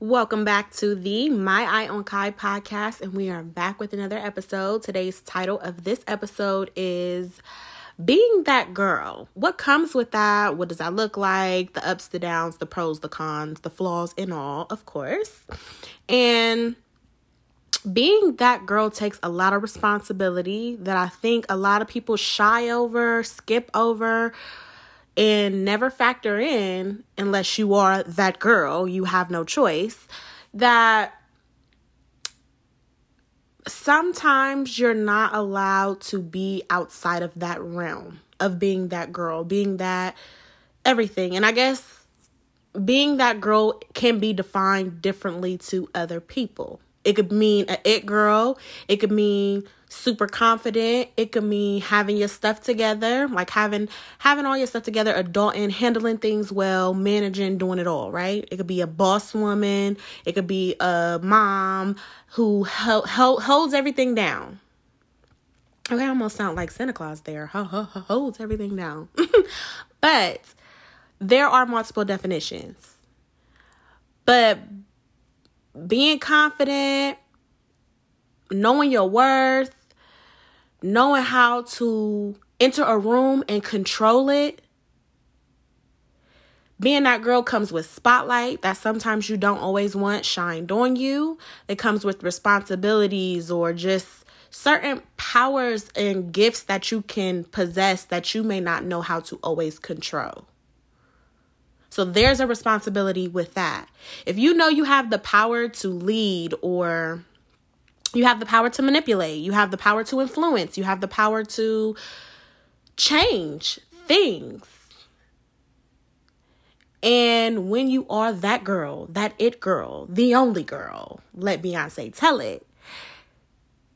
Welcome back to the My Eye on Kai podcast, and we are back with another episode. Today's title of this episode is Being That Girl. What comes with that? What does that look like? The ups, the downs, the pros, the cons, the flaws, and all, of course. And being that girl takes a lot of responsibility that I think a lot of people shy over, skip over and never factor in unless you are that girl, you have no choice that sometimes you're not allowed to be outside of that realm of being that girl, being that everything. And I guess being that girl can be defined differently to other people. It could mean a it girl, it could mean super confident. It could mean having your stuff together, like having having all your stuff together, adulting, handling things well, managing, doing it all, right? It could be a boss woman, it could be a mom who holds everything down. Okay, I almost sound like Santa Claus there. Holds everything down. but there are multiple definitions. But being confident, knowing your worth, knowing how to enter a room and control it. Being that girl comes with spotlight that sometimes you don't always want shined on you. It comes with responsibilities or just certain powers and gifts that you can possess that you may not know how to always control. So there's a responsibility with that. If you know you have the power to lead or you have the power to manipulate, you have the power to influence, you have the power to change things. And when you are that girl, that it girl, the only girl, let Beyonce tell it,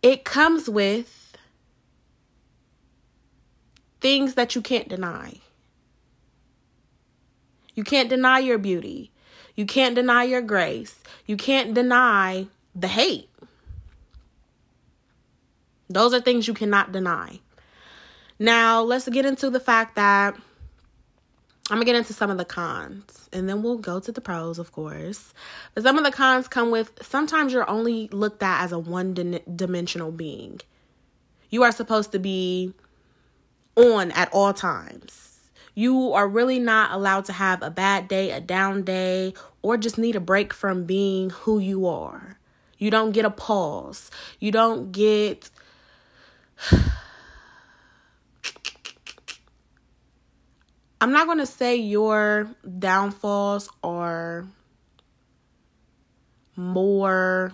it comes with things that you can't deny. You can't deny your beauty. You can't deny your grace. You can't deny the hate. Those are things you cannot deny. Now, let's get into the fact that I'm gonna get into some of the cons and then we'll go to the pros, of course. But some of the cons come with sometimes you're only looked at as a one dimensional being. You are supposed to be on at all times. You are really not allowed to have a bad day, a down day, or just need a break from being who you are. You don't get a pause. You don't get I'm not going to say your downfalls are more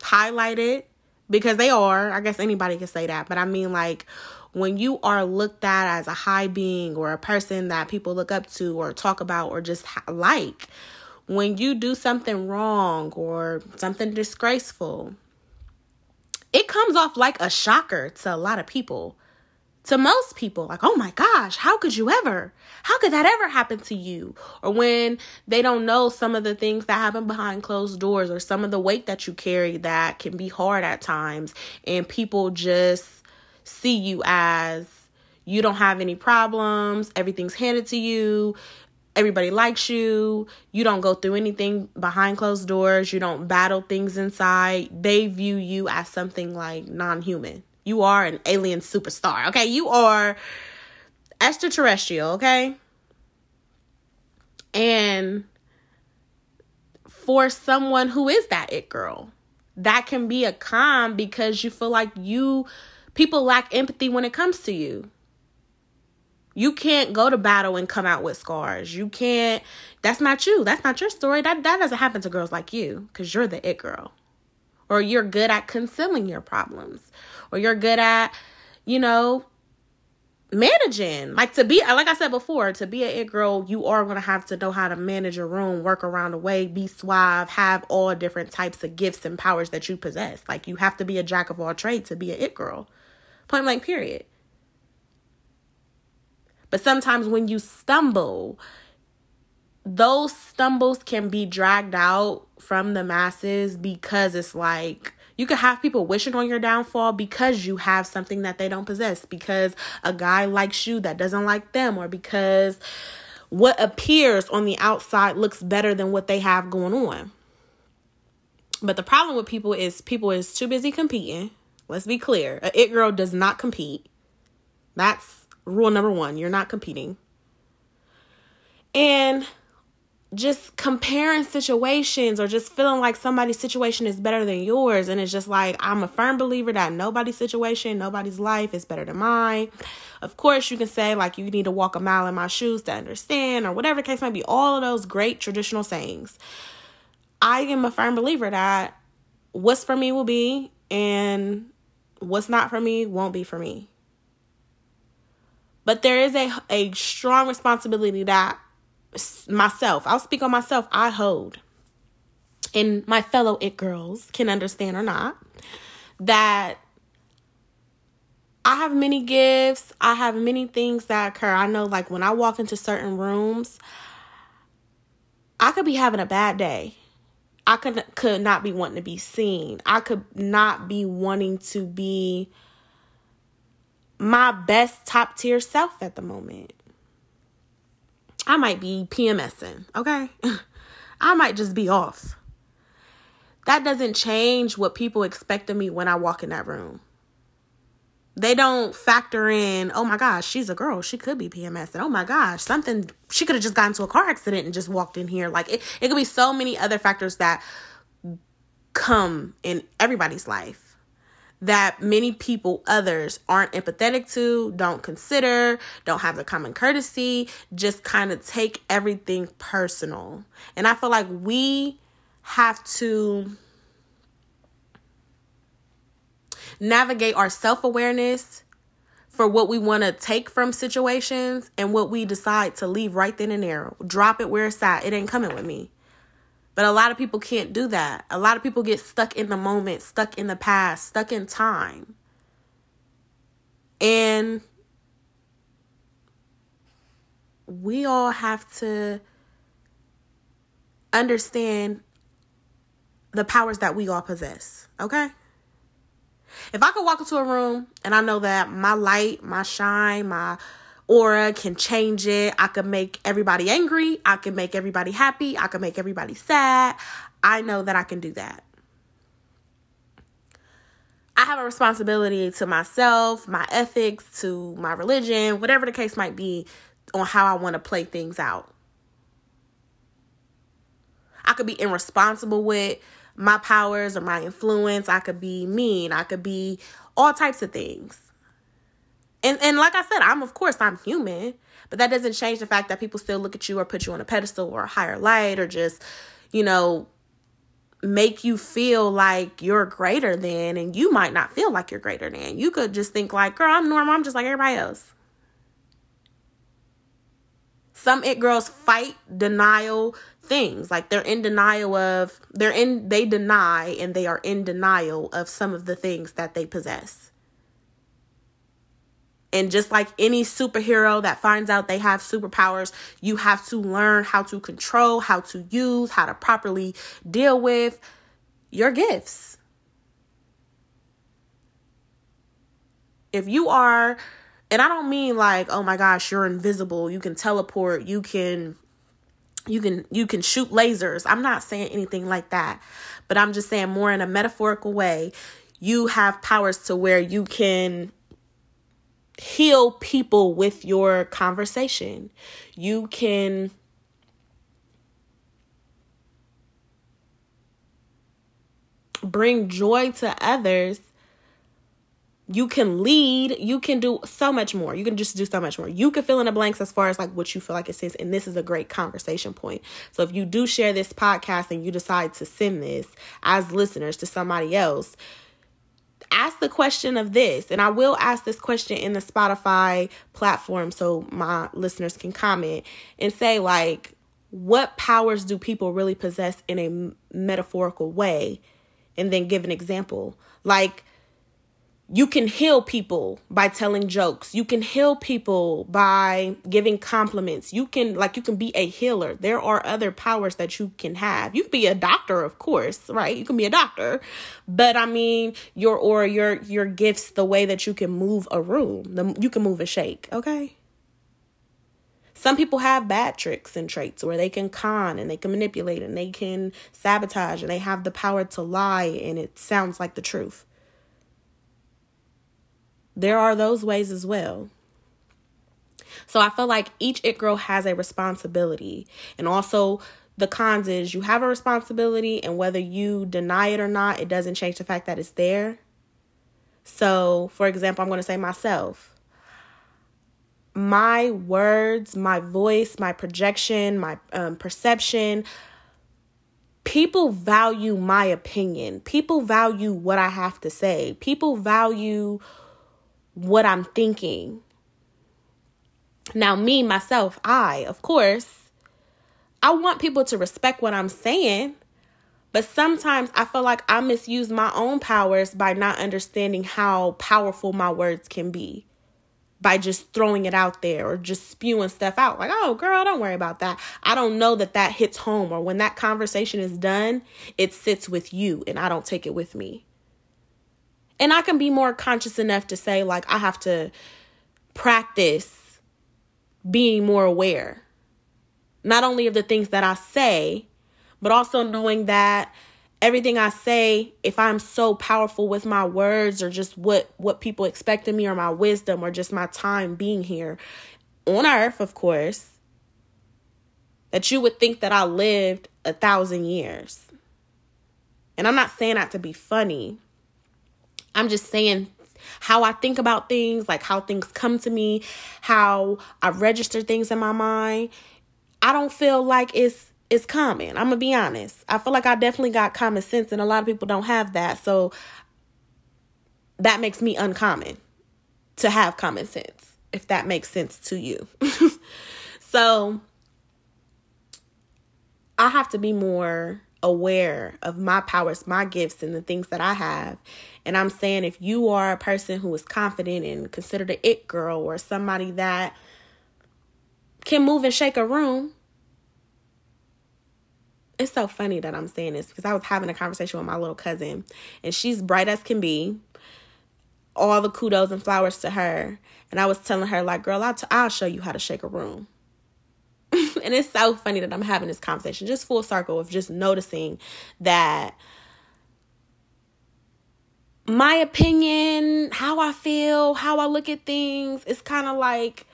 highlighted because they are. I guess anybody can say that. But I mean, like, when you are looked at as a high being or a person that people look up to or talk about or just like, when you do something wrong or something disgraceful, it comes off like a shocker to a lot of people. To most people, like, oh my gosh, how could you ever? How could that ever happen to you? Or when they don't know some of the things that happen behind closed doors or some of the weight that you carry that can be hard at times, and people just see you as you don't have any problems, everything's handed to you, everybody likes you, you don't go through anything behind closed doors, you don't battle things inside. They view you as something like non human. You are an alien superstar, okay? You are extraterrestrial, okay? And for someone who is that it girl, that can be a con because you feel like you people lack empathy when it comes to you. You can't go to battle and come out with scars. You can't that's not you. That's not your story. That that doesn't happen to girls like you cuz you're the it girl. Or you're good at concealing your problems. Or you're good at, you know, managing. Like to be like I said before, to be a it girl, you are going to have to know how to manage your room, work around the way, be suave, have all different types of gifts and powers that you possess. Like you have to be a jack of all trades to be a it girl. Point blank period. But sometimes when you stumble, those stumbles can be dragged out from the masses because it's like you could have people wishing on your downfall because you have something that they don't possess, because a guy likes you that doesn't like them, or because what appears on the outside looks better than what they have going on. But the problem with people is people is too busy competing. Let's be clear. A it girl does not compete. That's rule number 1. You're not competing. And just comparing situations or just feeling like somebody's situation is better than yours and it's just like I'm a firm believer that nobody's situation, nobody's life is better than mine. Of course, you can say like you need to walk a mile in my shoes to understand or whatever the case might be, all of those great traditional sayings. I am a firm believer that what's for me will be and what's not for me won't be for me. But there is a a strong responsibility that myself, I'll speak on myself, I hold, and my fellow it girls can understand or not, that I have many gifts, I have many things that occur. I know, like, when I walk into certain rooms, I could be having a bad day. I could could not be wanting to be seen. I could not be wanting to be my best top tier self at the moment. I might be PMSing, okay? I might just be off. That doesn't change what people expect of me when I walk in that room. They don't factor in, oh my gosh, she's a girl. She could be PMS. And oh my gosh, something, she could have just gotten into a car accident and just walked in here. Like it, it could be so many other factors that come in everybody's life that many people, others, aren't empathetic to, don't consider, don't have the common courtesy, just kind of take everything personal. And I feel like we have to navigate our self awareness for what we want to take from situations and what we decide to leave right then and there. Drop it where it's at. It ain't coming with me. But a lot of people can't do that. A lot of people get stuck in the moment, stuck in the past, stuck in time. And we all have to understand the powers that we all possess, okay? If I could walk into a room and I know that my light, my shine, my aura can change it. I can make everybody angry. I can make everybody happy. I can make everybody sad. I know that I can do that. I have a responsibility to myself, my ethics, to my religion, whatever the case might be, on how I want to play things out. I could be irresponsible with my powers or my influence. I could be mean. I could be all types of things. And and like I said, I'm of course I'm human, but that doesn't change the fact that people still look at you or put you on a pedestal or a higher light or just, you know, make you feel like you're greater than and you might not feel like you're greater than. You could just think like, "Girl, I'm normal. I'm just like everybody else." Some it girls fight denial things. Like they're in denial of they're in they deny and they are in denial of some of the things that they possess. And just like any superhero that finds out they have superpowers, you have to learn how to control, how to use, how to properly deal with your gifts. If you are, and I don't mean like, oh my gosh, you're invisible, you can teleport, you can you can you can shoot lasers. I'm not saying anything like that. But I'm just saying more in a metaphorical way. You have powers to where you can heal people with your conversation. You can bring joy to others. You can lead. You can do so much more. You can just do so much more. You can fill in the blanks as far as like what you feel like it says. And this is a great conversation point. So if you do share this podcast and you decide to send this as listeners to somebody else, ask the question of this, and I will ask this question in the Spotify platform so my listeners can comment and say, like, what powers do people really possess in a metaphorical way? And then give an example. Like, you can heal people by telling jokes. You can heal people by giving compliments. You can like you can be a healer. There are other powers that you can have. You can be a doctor, of course, right? You can be a doctor. But I mean, your or your your gifts, the way that you can move a room, the, you can move a shake, okay? Some people have bad tricks and traits where they can con and they can manipulate and they can sabotage and they have the power to lie and it sounds like the truth. There are those ways as well. So I feel like each it girl has a responsibility. And also the cons is you have a responsibility and whether you deny it or not, it doesn't change the fact that it's there. So, for example, I'm going to say myself. My words, my voice, my projection, my um, perception, people value my opinion. People value what I have to say. People value what I'm thinking. Now, me, myself, I, of course, I want people to respect what I'm saying. But sometimes I feel like I misuse my own powers by not understanding how powerful my words can be. By just throwing it out there or just spewing stuff out. Like, oh, girl, don't worry about that. I don't know that that hits home or when that conversation is done, it sits with you and I don't take it with me. And I can be more conscious enough to say, like, I have to practice being more aware, not only of the things that I say, but also knowing that everything I say, if I'm so powerful with my words or just what what people expect of me or my wisdom or just my time being here on earth, of course, that you would think that I lived a thousand years. And I'm not saying that to be funny. I'm just saying how I think about things, like how things come to me, how I register things in my mind. I don't feel like it's it's common. I'm gonna be honest. I feel like I definitely got common sense, and a lot of people don't have that. So that makes me uncommon to have common sense, if that makes sense to you. so I have to be more aware of my powers, my gifts, and the things that I have. And I'm saying if you are a person who is confident and considered an it girl or somebody that can move and shake a room, it's so funny that I'm saying this because I was having a conversation with my little cousin and she's bright as can be. All the kudos and flowers to her. And I was telling her, like, girl, I'll, show you how to shake a room. and it's so funny that I'm having this conversation, just full circle of just noticing that my opinion, how I feel, how I look at things, it's kind of like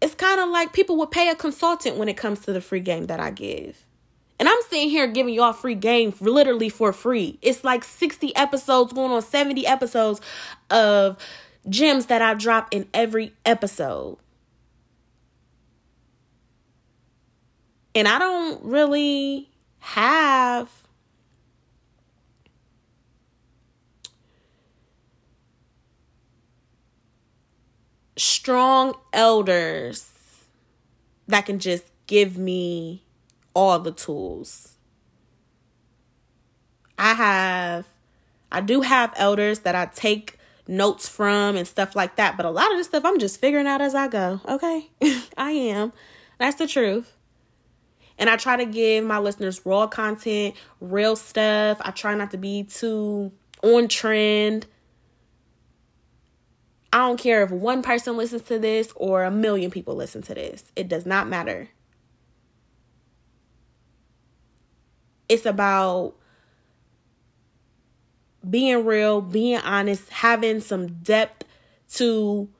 it's kind of like people would pay a consultant when it comes to the free game that I give. And I'm sitting here giving y'all free game literally for free. It's like 60 episodes going on 70 episodes of gems that I drop in every episode. And I don't really have strong elders that can just give me all the tools. I have, I do have elders that I take notes from and stuff like that, but a lot of this stuff I'm just figuring out as I go. Okay, I am. That's the truth. And I try to give my listeners raw content, real stuff. I try not to be too on trend. I don't care if one person listens to this or a million people listen to this. It does not matter. It's about being real, being honest, having some depth to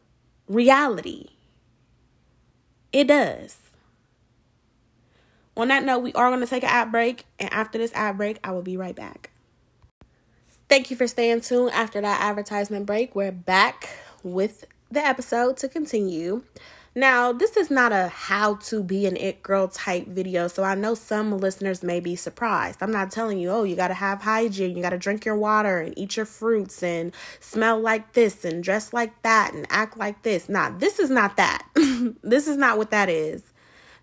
reality. It does. On that note, we are going to take an ad break, and after this ad break, I will be right back. Thank you for staying tuned after that advertisement break. We're back with the episode to continue. Now, this is not a how to be an it girl type video, so I know some listeners may be surprised. I'm not telling you, oh, you got to have hygiene, you got to drink your water and eat your fruits and smell like this and dress like that and act like this. Nah, this is not that. this is not what that is.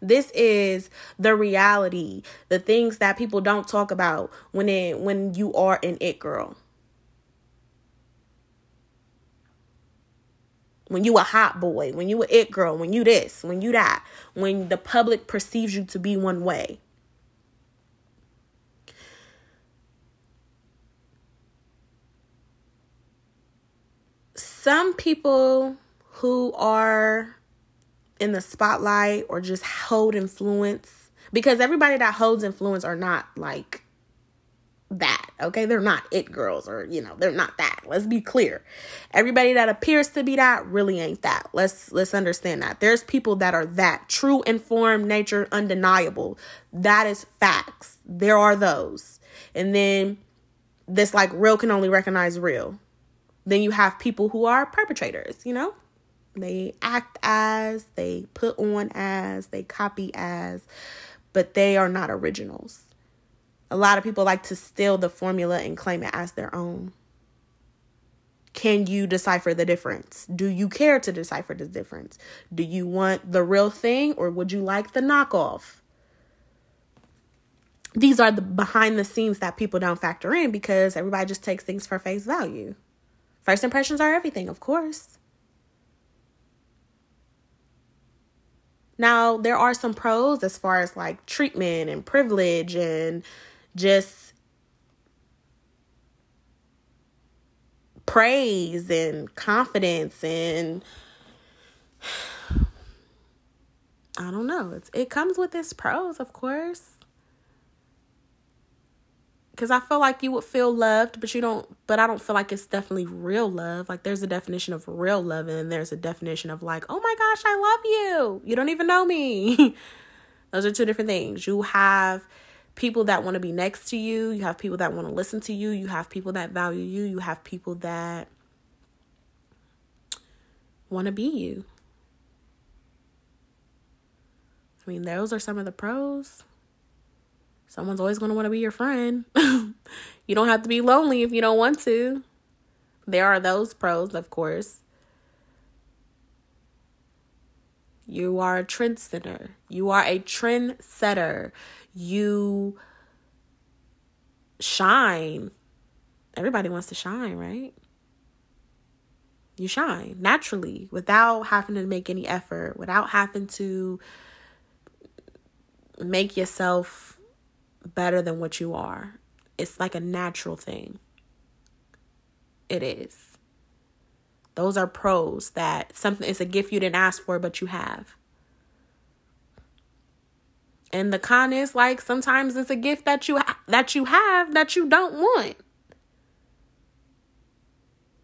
This is the reality, the things that people don't talk about when it when you are an it girl. when you a hot boy, when you a it girl, when you this, when you that, when the public perceives you to be one way. Some people who are in the spotlight or just hold influence because everybody that holds influence are not like that. Okay, they're not it girls or you know, they're not that. Let's be clear. Everybody that appears to be that really ain't that. Let's let's understand that. There's people that are that true informed nature undeniable. That is facts. There are those. And then this like real can only recognize real. Then you have people who are perpetrators, you know? They act as, they put on as, they copy as, but they are not originals. A lot of people like to steal the formula and claim it as their own. Can you decipher the difference? Do you care to decipher the difference? Do you want the real thing or would you like the knockoff? These are the behind the scenes that people don't factor in because everybody just takes things for face value. First impressions are everything, of course. Now, there are some pros as far as like treatment and privilege and just praise and confidence and I don't know. It's it comes with its pros, of course. Cuz I feel like you would feel loved, but you don't but I don't feel like it's definitely real love. Like there's a definition of real love and there's a definition of like, "Oh my gosh, I love you. You don't even know me." Those are two different things. You have people that want to be next to you, you have people that want to listen to you, you have people that value you, you have people that want to be you. I mean, those are some of the pros. Someone's always going to want to be your friend. you don't have to be lonely if you don't want to. There are those pros, of course. You are a trendsetter. You are a trendsetter you shine. Everybody wants to shine, right? You shine naturally without having to make any effort, without having to make yourself better than what you are. It's like a natural thing. It is. Those are pros that something it's a gift you didn't ask for, but you have. And the con is like sometimes it's a gift that you ha- that you have that you don't want.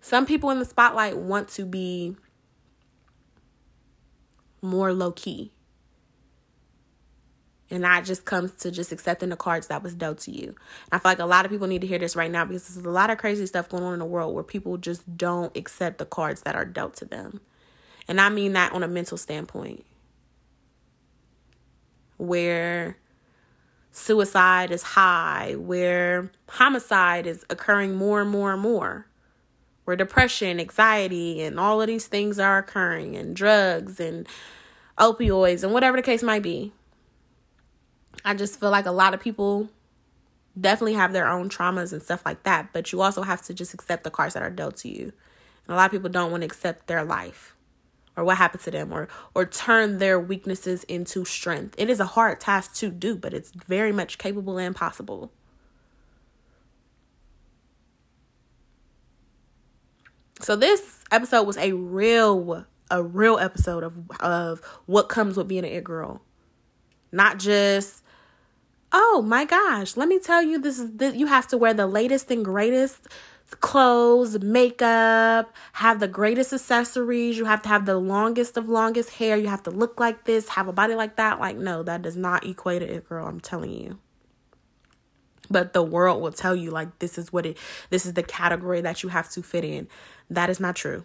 Some people in the spotlight want to be more low key. And that just comes to just accepting the cards that was dealt to you. And I feel like a lot of people need to hear this right now because there's a lot of crazy stuff going on in the world where people just don't accept the cards that are dealt to them. And I mean that on a mental standpoint where suicide is high, where homicide is occurring more and more and more, where depression, anxiety, and all of these things are occurring, and drugs and opioids, and whatever the case might be. I just feel like a lot of people definitely have their own traumas and stuff like that, but you also have to just accept the cards that are dealt to you. And a lot of people don't want to accept their life or what happened to them or or turn their weaknesses into strength. It is a hard task to do, but it's very much capable and possible. So this episode was a real a real episode of of what comes with being an it girl. Not just oh my gosh, let me tell you this is this, you have to wear the latest and greatest clothes, makeup, have the greatest accessories. You have to have the longest of longest hair. You have to look like this, have a body like that. Like, no, that does not equate to it, girl. I'm telling you. But the world will tell you, like, this is what it, this is the category that you have to fit in. That is not true.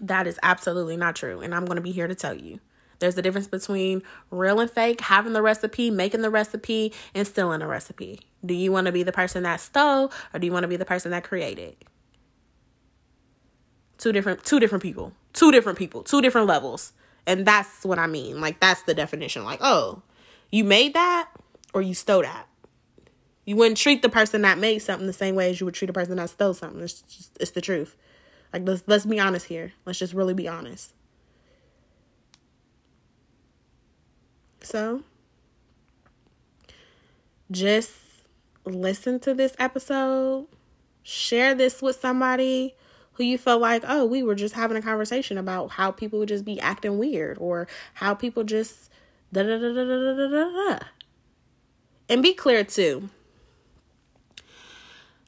That is absolutely not true. And I'm going to be here to tell you. There's a difference between real and fake, having the recipe, making the recipe, and stealing a recipe. Do you want to be the person that stole or do you want to be the person that created? Two different two different people. Two different people, two different levels. And that's what I mean. Like that's the definition. Like, oh, you made that or you stole that. You wouldn't treat the person that made something the same way as you would treat a person that stole something. It's just it's the truth. Like let's let's be honest here. Let's just really be honest. So, just listen to this episode, share this with somebody who you felt like, oh, we were just having a conversation about how people would just be acting weird or how people just da da da da da da da da. And be clear too.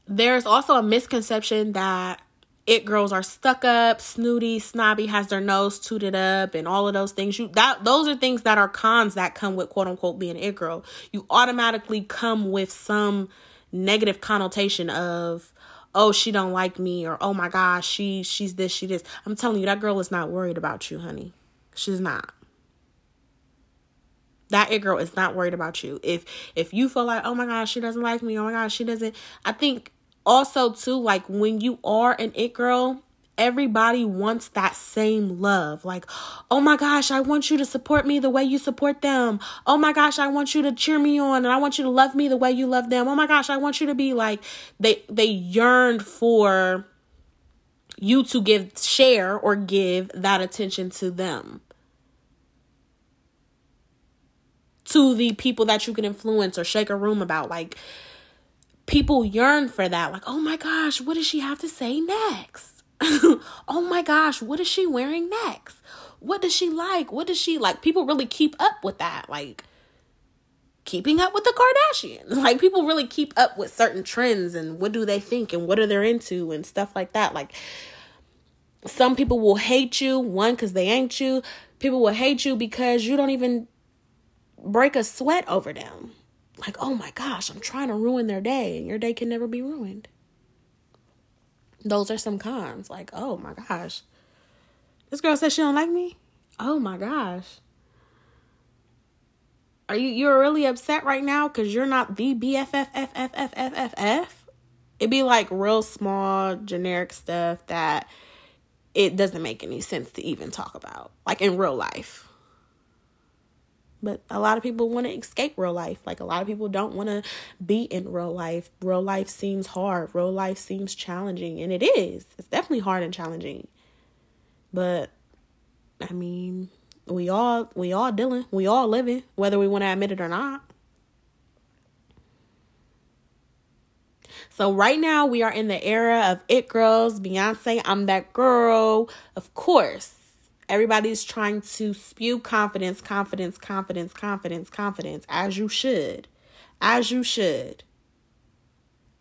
There's also a misconception that it girls are stuck up, snooty, snobby, has their nose tooted up, and all of those things. You that those are things that are cons that come with quote unquote being it girl. You automatically come with some negative connotation of oh she don't like me or oh my gosh she she's this she this i'm telling you that girl is not worried about you honey she's not that it girl is not worried about you if if you feel like oh my gosh she doesn't like me oh my gosh she doesn't i think also too like when you are an it girl everybody wants that same love. Like, oh my gosh, I want you to support me the way you support them. Oh my gosh, I want you to cheer me on and I want you to love me the way you love them. Oh my gosh, I want you to be like they they yearned for you to give share or give that attention to them. To the people that you can influence or shake a room about like people yearn for that like oh my gosh what does she have to say next oh my gosh, what is she wearing next? What does she like? What does she like? People really keep up with that. Like, keeping up with the Kardashians. Like, people really keep up with certain trends and what do they think and what are they into and stuff like that. Like, some people will hate you, one, because they ain't you. People will hate you because you don't even break a sweat over them. Like, oh my gosh, I'm trying to ruin their day, and your day can never be ruined those are some cons. Like, oh my gosh. This girl says she don't like me? Oh my gosh. Are you you're really upset right now because you're not the BFFFFFFF? It'd be like real small generic stuff that it doesn't make any sense to even talk about. Like in real life. But a lot of people want to escape real life. Like a lot of people don't want to be in real life. Real life seems hard. Real life seems challenging. And it is. It's definitely hard and challenging. But I mean, we all we all dealing. We all living, whether we want to admit it or not. So right now we are in the era of it girls, Beyonce, I'm that girl. Of course, Everybody's trying to spew confidence, confidence, confidence, confidence, confidence, as you should. As you should.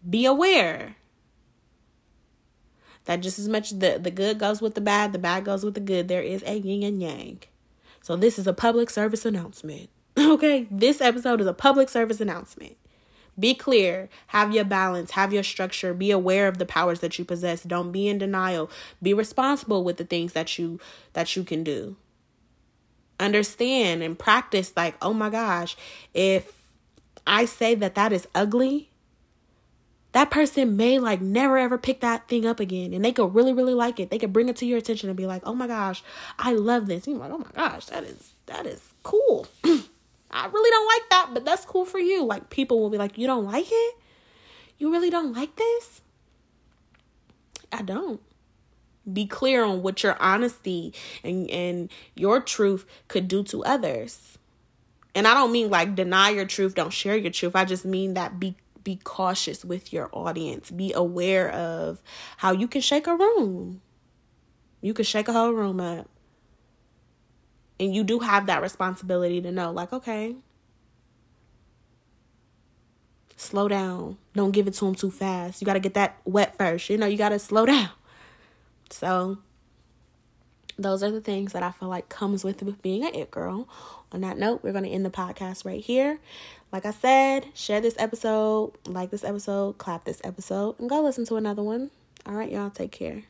Be aware that just as much the, the good goes with the bad, the bad goes with the good, there is a yin and yang. So, this is a public service announcement. Okay? This episode is a public service announcement. Be clear, have your balance, have your structure, be aware of the powers that you possess. Don't be in denial. Be responsible with the things that you that you can do. Understand and practice like, "Oh my gosh, if I say that that is ugly, that person may like never ever pick that thing up again. And they could really really like it. They could bring it to your attention and be like oh my gosh i love this. You're like oh my gosh that is that is cool I really don't like that, but that's cool for you. Like people will be like, "You don't like it? You really don't like this?" I don't. Be clear on what your honesty and and your truth could do to others. And I don't mean like deny your truth, don't share your truth. I just mean that be be cautious with your audience. Be aware of how you can shake a room. You can shake a whole room up. And you do have that responsibility to know, like, okay, slow down. Don't give it to him too fast. You got to get that wet first. You know, you got to slow down. So, those are the things that I feel like comes with being an it girl. On that note, we're going to end the podcast right here. Like I said, share this episode, like this episode, clap this episode, and go listen to another one. All right, y'all, take care.